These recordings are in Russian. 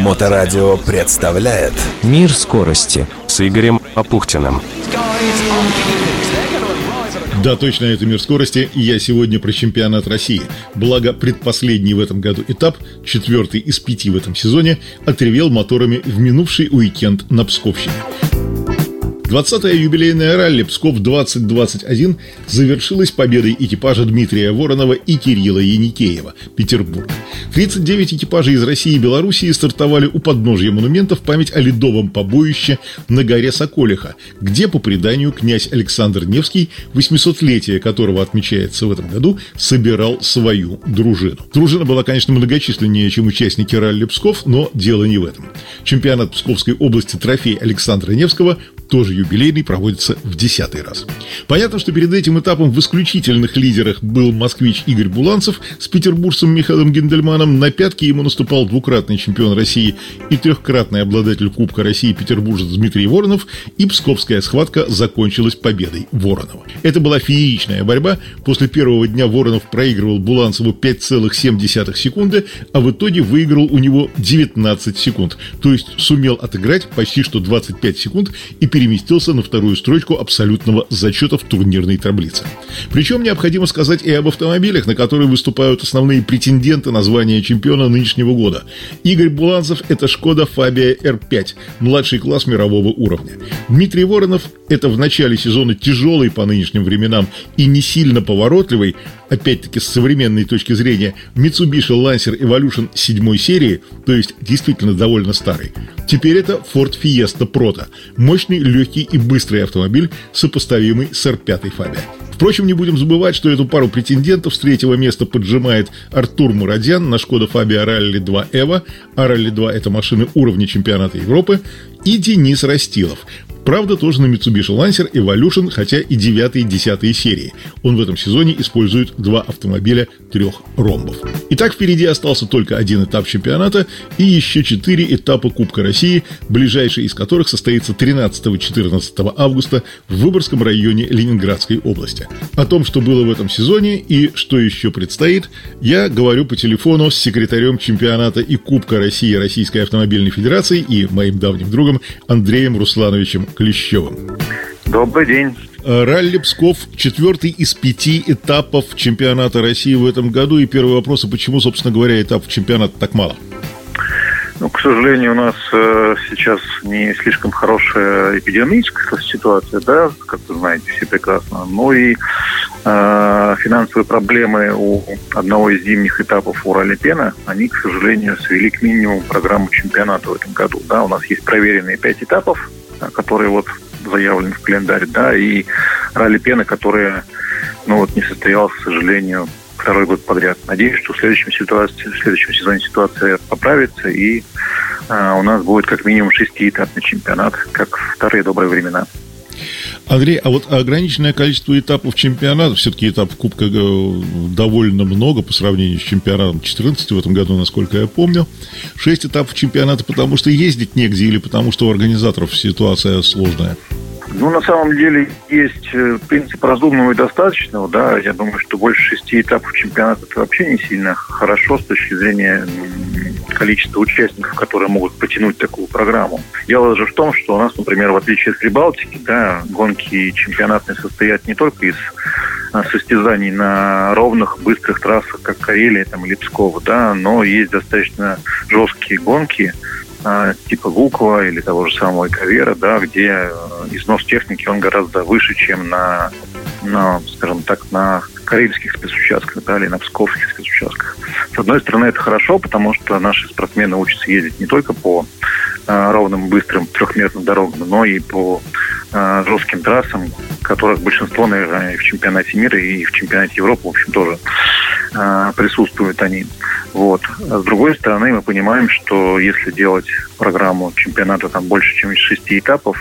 Моторадио представляет Мир скорости с Игорем Апухтиным. Да, точно, это мир скорости, и я сегодня про чемпионат России. Благо, предпоследний в этом году этап, четвертый из пяти в этом сезоне, отревел моторами в минувший уикенд на Псковщине. 20-я юбилейная ралли Псков-2021 завершилась победой экипажа Дмитрия Воронова и Кирилла Яникеева, Петербург. 39 экипажей из России и Белоруссии стартовали у подножья монумента в память о ледовом побоище на горе Соколиха, где, по преданию, князь Александр Невский, 800-летие которого отмечается в этом году, собирал свою дружину. Дружина была, конечно, многочисленнее, чем участники ралли Псков, но дело не в этом. Чемпионат Псковской области трофей Александра Невского тоже юбилейный, проводится в десятый раз. Понятно, что перед этим этапом в исключительных лидерах был москвич Игорь Буланцев с петербуржцем Михаилом Гендельманом. На пятки ему наступал двукратный чемпион России и трехкратный обладатель Кубка России петербуржец Дмитрий Воронов. И псковская схватка закончилась победой Воронова. Это была фееричная борьба. После первого дня Воронов проигрывал Буланцеву 5,7 секунды, а в итоге выиграл у него 19 секунд. То есть сумел отыграть почти что 25 секунд и переместился на вторую строчку абсолютного зачета в турнирной таблице. Причем необходимо сказать и об автомобилях, на которые выступают основные претенденты на звание чемпиона нынешнего года. Игорь Буланцев – это Шкода Фабия R5, младший класс мирового уровня. Дмитрий Воронов – это в начале сезона тяжелый по нынешним временам и не сильно поворотливый, опять-таки с современной точки зрения, Mitsubishi Lancer Evolution 7 серии, то есть действительно довольно старый. Теперь это Ford Fiesta Proto, мощный, легкий и быстрый автомобиль, сопоставимый с R5 Fabia. Впрочем, не будем забывать, что эту пару претендентов с третьего места поджимает Артур Мурадян на Шкода Фабия Ралли 2 Эва, а Ралли 2 это машины уровня чемпионата Европы, и Денис Растилов, Правда, тоже на Mitsubishi Lancer Evolution, хотя и 9 и 10 серии. Он в этом сезоне использует два автомобиля трех ромбов. Итак, впереди остался только один этап чемпионата и еще четыре этапа Кубка России, ближайший из которых состоится 13-14 августа в Выборгском районе Ленинградской области. О том, что было в этом сезоне и что еще предстоит, я говорю по телефону с секретарем чемпионата и Кубка России Российской автомобильной федерации и моим давним другом Андреем Руслановичем Клещевым. Добрый день. Э, ралли Псков – четвертый из пяти этапов чемпионата России в этом году. И первый вопрос, а почему, собственно говоря, этапов чемпионата так мало? Ну, к сожалению, у нас э, сейчас не слишком хорошая эпидемическая ситуация, да, как вы знаете все прекрасно. Ну и э, финансовые проблемы у одного из зимних этапов у Ралли Пена, они, к сожалению, свели к минимуму программу чемпионата в этом году. Да, у нас есть проверенные пять этапов, которые вот заявлены в календарь, да, и ралли пена, которая, ну вот, не состоялась, к сожалению, второй год подряд. Надеюсь, что в следующем, ситуации, в следующем сезоне ситуация поправится, и а, у нас будет как минимум шестиэтапный чемпионат, как в старые добрые времена. Андрей, а вот ограниченное количество этапов чемпионата, все-таки этап Кубка довольно много по сравнению с чемпионатом 14 в этом году, насколько я помню. Шесть этапов чемпионата, потому что ездить негде или потому что у организаторов ситуация сложная? Ну, на самом деле, есть э, принцип разумного и достаточного, да. Я думаю, что больше шести этапов чемпионата это вообще не сильно хорошо с точки зрения количества участников, которые могут потянуть такую программу. Дело же в том, что у нас, например, в отличие от Прибалтики, да, гонки чемпионатные состоят не только из а, состязаний на ровных, быстрых трассах, как Карелия там, или Пскова, да, но есть достаточно жесткие гонки, а, типа Гукова или того же самого Кавера, да, где э, износ техники он гораздо выше, чем на, на скажем так, на карельских спецучастках, да, или на псковских спецучастках. С одной стороны, это хорошо, потому что наши спортсмены учатся ездить не только по э, ровным, быстрым трехметным дорогам, но и по э, жестким трассам, которых большинство, наверное, и в чемпионате мира, и в чемпионате Европы, в общем, тоже э, присутствуют они. Вот. С другой стороны, мы понимаем, что если делать программу чемпионата там больше, чем из шести этапов,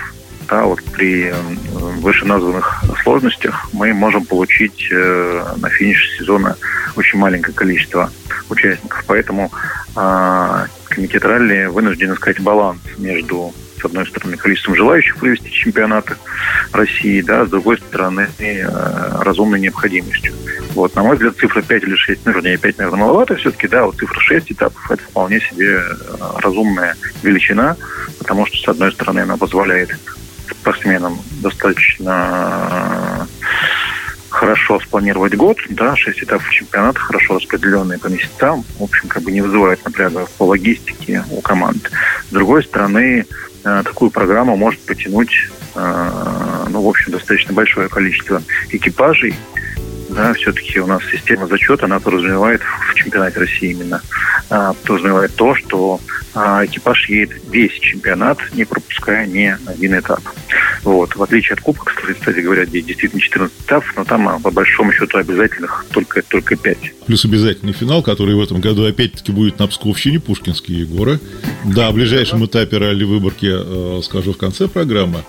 да, вот при вышеназванных сложностях мы можем получить э, на финише сезона очень маленькое количество участников. Поэтому э, комитет ралли вынужден искать баланс между с одной стороны, количеством желающих провести чемпионаты России, да, с другой стороны, разумной необходимостью. Вот, на мой взгляд, цифра 5 или 6, ну, вернее, 5, наверное, маловато все-таки, да, вот цифра 6 этапов – это вполне себе разумная величина, потому что, с одной стороны, она позволяет спортсменам достаточно хорошо спланировать год, да, шесть этапов чемпионата, хорошо распределенные по месяцам, в общем, как бы не вызывает напряга по логистике у команд. С другой стороны, э, такую программу может потянуть, э, ну, в общем, достаточно большое количество экипажей, да, все-таки у нас система зачета, она подразумевает в чемпионате России именно, подразумевает то, что а, экипаж едет весь чемпионат, не пропуская ни один этап. Вот. В отличие от Кубка, кстати говоря, где действительно 14 этапов, но там а, по большому счету обязательных только, только 5. Плюс обязательный финал, который в этом году опять-таки будет на Псковщине, Пушкинские горы. Да, о ближайшем этапе ралли-выборки э, скажу в конце программы.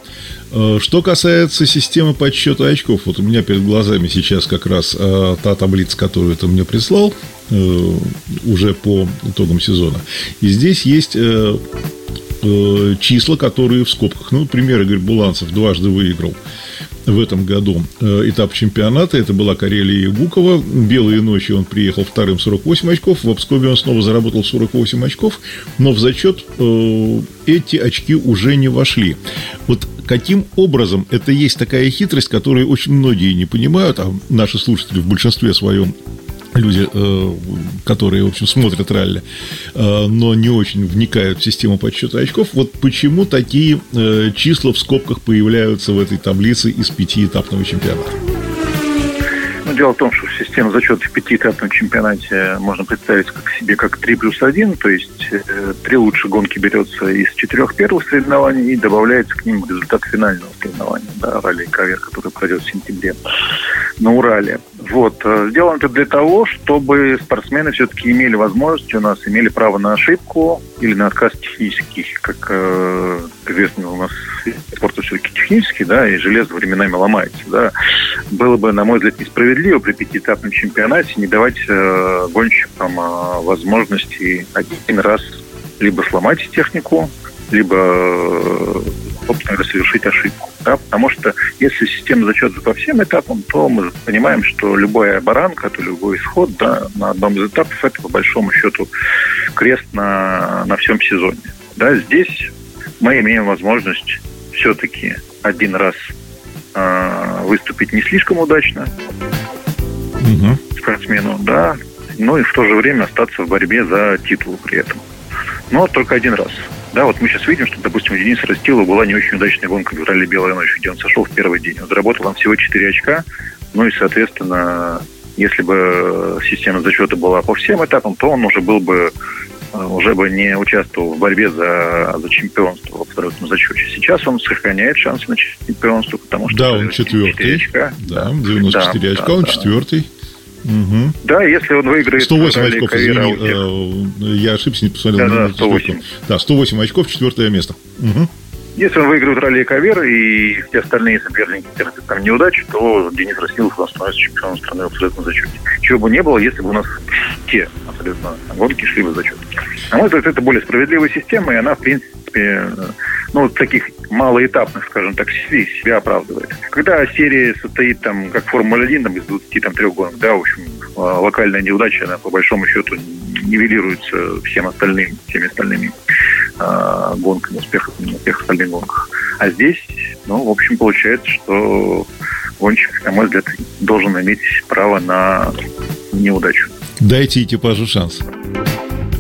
Э, что касается системы подсчета очков, вот у меня перед глазами сейчас как раз э, та таблица, которую ты мне прислал э, уже по итогам сезона. И здесь есть э, э, числа, которые в скобках. Ну, например, Игорь Буланцев дважды выиграл в этом году э, этап чемпионата. Это была Карелия и Гукова. Белые ночи он приехал вторым 48 очков. В Обскове он снова заработал 48 очков. Но в зачет э, эти очки уже не вошли. Вот каким образом это есть такая хитрость, которую очень многие не понимают, а наши слушатели в большинстве своем люди, э, которые, в общем, смотрят ралли, э, но не очень вникают в систему подсчета очков, вот почему такие э, числа в скобках появляются в этой таблице из пятиэтапного чемпионата? Ну, дело в том, что система зачета в пятиэтапном чемпионате можно представить как себе как 3 плюс 1, то есть три лучшие гонки берется из четырех первых соревнований и добавляется к ним результат финального соревнования, да, ралли Кавер, который пройдет в сентябре на Урале. Вот. Э, сделано это для того, чтобы спортсмены все-таки имели возможность, у нас имели право на ошибку или на отказ технический, как э, известно у нас спорт все-таки технический, да, и железо временами ломается, да. Было бы, на мой взгляд, несправедливо при пятиэтапном чемпионате не давать э, гонщикам э, возможности один раз либо сломать технику, либо, э, собственно совершить ошибку. Да? Потому что если система зачета по всем этапам, то мы понимаем, что любая баранка, то любой исход да, на одном из этапов, это по большому счету крест на, на всем сезоне. Да, здесь мы имеем возможность все-таки один раз э, выступить не слишком удачно угу. спортсмену, да, но и в то же время остаться в борьбе за титул при этом. Но только один раз. Да, вот мы сейчас видим, что, допустим, у Дениса Растилова была не очень удачная гонка в ралли «Белая ночь», где он сошел в первый день. Он заработал там всего 4 очка, ну и, соответственно, если бы система зачета была по всем этапам, то он уже был бы э, уже бы не участвовал в борьбе за, за чемпионство в абсолютном зачете. Сейчас он сохраняет шансы на чемпионство, потому что... Да, он четвертый. Очка. Да, 94 да, очка, да, он да. четвертый. Угу. Да, если он выиграет... 108 очков, извини, э, я ошибся, не посмотрел. Да, да, 108. Да, 108 очков, четвертое место. Угу. Если он выиграет ралли Кавер и все остальные соперники терпят там неудачи, то Денис Расилов становится чемпионом страны в абсолютном зачете. Чего бы не было, если бы у нас те абсолютно гонки шли в зачет. На мой взгляд, это более справедливая система, и она, в принципе, ну, таких малоэтапных, скажем так, серий себя оправдывает. Когда серия состоит там, как Формула-1, там, из 23 гонок, да, в общем, а, локальная неудача, она по большому счету нивелируется всем остальным, всеми остальными э, гонками, успехами на всех остальных гонках. А здесь, ну, в общем, получается, что гонщик, на мой взгляд, должен иметь право на неудачу. Дайте экипажу шанс.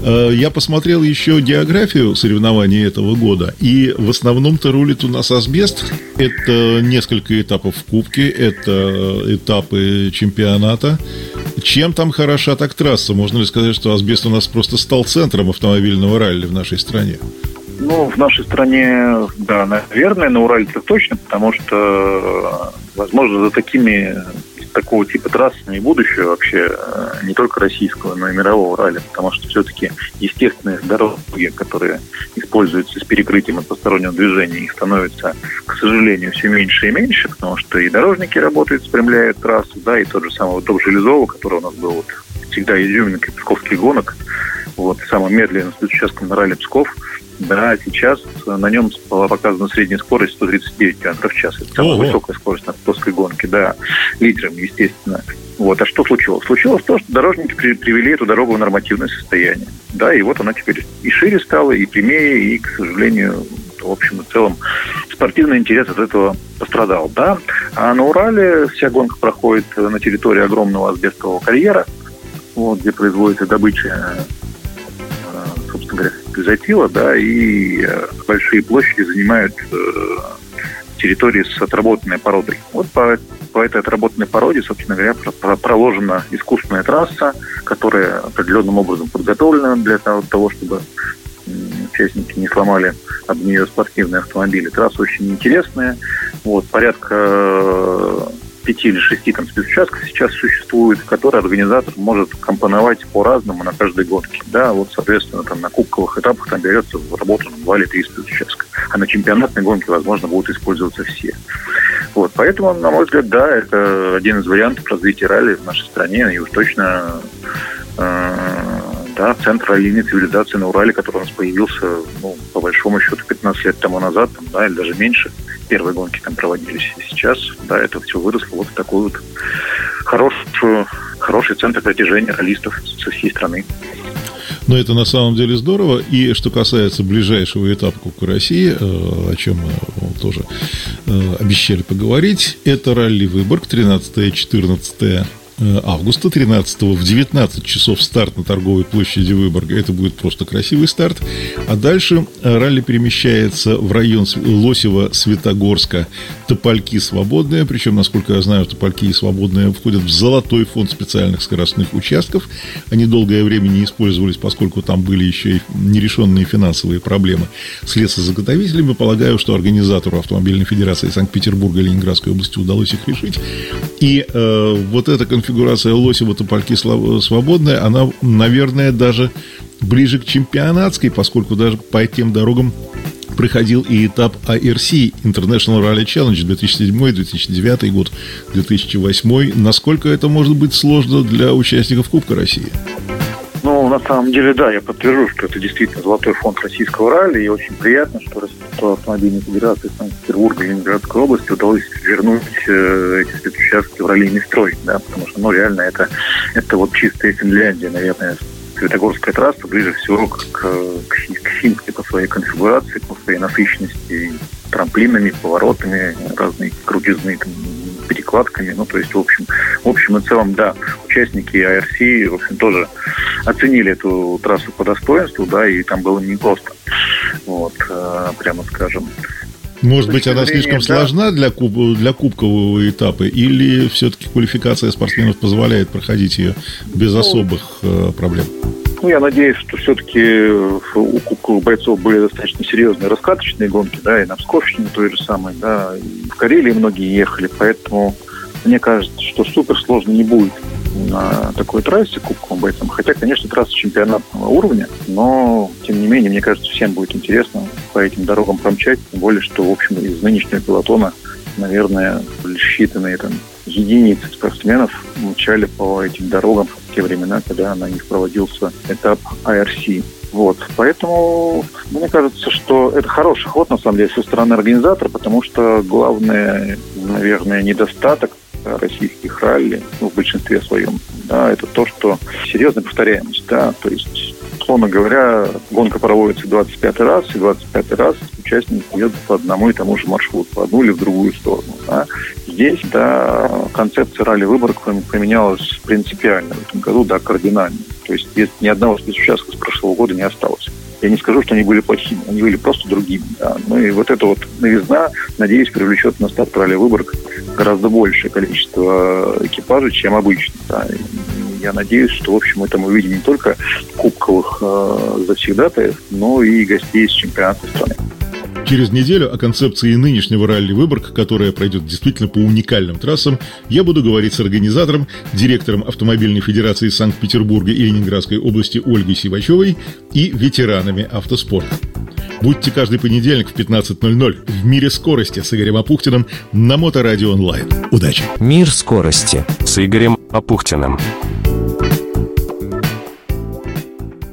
Э, я посмотрел еще географию соревнований этого года, и в основном-то рулит у нас асбест. Это несколько этапов в Кубке, это этапы чемпионата. Чем там хороша так трасса? Можно ли сказать, что асбест у нас просто стал центром автомобильного ралли в нашей стране? Ну, в нашей стране, да, наверное, на Урале это точно, потому что, возможно, за такими такого типа трасс не будущее вообще э, не только российского, но и мирового ралли, потому что все-таки естественные дороги, которые используются с перекрытием от постороннего движения, их становится, к сожалению, все меньше и меньше, потому что и дорожники работают, спрямляют трассу, да, и тот же самый топ Железова, который у нас был вот всегда изюминкой псковских гонок, вот, самым медленным участком на ралли Псков, Да, сейчас на нем была показана средняя скорость 139 км в час. Это самая Ого. высокая скорость на плоской гонке, да, литром, естественно. Вот. А что случилось? Случилось то, что дорожники при, привели эту дорогу в нормативное состояние. Да, и вот она теперь и шире стала, и прямее, и, к сожалению, в общем и целом спортивный интерес от этого пострадал. Да? А на Урале вся гонка проходит на территории огромного асбестового карьера, вот, где производится добыча, изотила, да, и э, большие площади занимают э, территории с отработанной породой. Вот по, по этой отработанной породе, собственно говоря, проложена искусственная трасса, которая определенным образом подготовлена для того, чтобы участники не сломали об нее спортивные автомобили. Трасса очень интересная. Вот, порядка пяти или шести там спецучастков сейчас существует, которые организатор может компоновать по-разному на каждой гонке. Да, вот, соответственно, там на кубковых этапах там берется в работу два или три спецучастка. А на чемпионатной гонке, возможно, будут использоваться все. Вот, поэтому, на мой взгляд, да, это один из вариантов развития ралли в нашей стране, и уж точно э, да, центр раллийной цивилизации на Урале, который у нас появился, ну, по большому счету, 15 лет тому назад, там, да, или даже меньше. Первые гонки там проводились. И сейчас, да, это все выросло вот в такой вот хороший, хороший центр притяжения раллистов со всей страны. Но это на самом деле здорово. И что касается ближайшего этапа Кубка России, э, о чем мы тоже э, обещали поговорить, это ралли Выборг 13-14 Э, августа 13 в 19 часов старт на торговой площади Выборга. Это будет просто красивый старт. А дальше э, ралли перемещается в район Лосева, Светогорска, Топольки свободные. Причем, насколько я знаю, Топольки и свободные входят в золотой фонд специальных скоростных участков. Они долгое время не использовались, поскольку там были еще и нерешенные финансовые проблемы с лесозаготовителями. Полагаю, что организатору Автомобильной Федерации Санкт-Петербурга и Ленинградской области удалось их решить. И э, вот эта конфигурация конфигурация Лосева Топольки свободная, она, наверное, даже ближе к чемпионатской, поскольку даже по тем дорогам проходил и этап IRC International Rally Challenge 2007, 2009 год, 2008. Насколько это может быть сложно для участников Кубка России? На самом деле, да, я подтвержу, что это действительно золотой фонд российского ралли, и очень приятно, что Российская автомобильной федерации Санкт-Петербурга и Ленинградской области удалось вернуть э, эти спецучастки в раллийный строй, да, потому что, ну, реально, это, это вот чистая Финляндия, наверное, Светогорская трасса ближе всего к, к, к Финской по своей конфигурации, по своей насыщенности трамплинами, поворотами, разные крутизны, там, перекладками. Ну, то есть, в общем, в общем и целом, да, участники IRC, в общем, тоже оценили эту трассу по достоинству, да, и там было непросто. Вот, э, прямо скажем. Может быть, она зрения, слишком да. сложна для, куб, для кубкового этапа, или все-таки квалификация спортсменов позволяет проходить ее без ну, особых э, проблем? Ну, я надеюсь, что все-таки у кубковых бойцов были достаточно серьезные раскаточные гонки, да, и на Псковщине той же самой, да, и в Карелии многие ехали, поэтому мне кажется, что супер сложно не будет на такой трассе кубковым бойцам. Хотя, конечно, трасса чемпионатного уровня, но, тем не менее, мне кажется, всем будет интересно по этим дорогам промчать, тем более, что, в общем, из нынешнего пилотона, наверное, считанные там единицы спортсменов мчали по этим дорогам те времена, когда на них проводился этап IRC. Вот. Поэтому мне кажется, что это хороший ход, на самом деле, со стороны организатора, потому что главный, наверное, недостаток российских ралли, ну, в большинстве своем, да, это то, что серьезная повторяемость, да, то есть условно говоря, гонка проводится 25 раз, и 25 раз участник едет по одному и тому же маршруту, в одну или в другую сторону. Да. Здесь, да, концепция ралли-выборок поменялась принципиально в этом году, да, кардинально. То есть ни одного спецучастка с прошлого года не осталось. Я не скажу, что они были плохими, они были просто другими. Да. Ну и вот эта вот новизна, надеюсь, привлечет на старт ралли-выборок гораздо большее количество экипажей, чем обычно. Да. Я надеюсь, что, в общем, это мы увидим не только кубковых э, завсегдатаев, но и гостей из чемпионата страны. Через неделю о концепции нынешнего ралли Выборг, которая пройдет действительно по уникальным трассам, я буду говорить с организатором, директором Автомобильной Федерации Санкт-Петербурга и Ленинградской области Ольгой Сивачевой и ветеранами автоспорта. Будьте каждый понедельник в 15.00 в «Мире скорости» с Игорем Апухтиным на Моторадио онлайн. Удачи! «Мир скорости» с Игорем Апухтиным.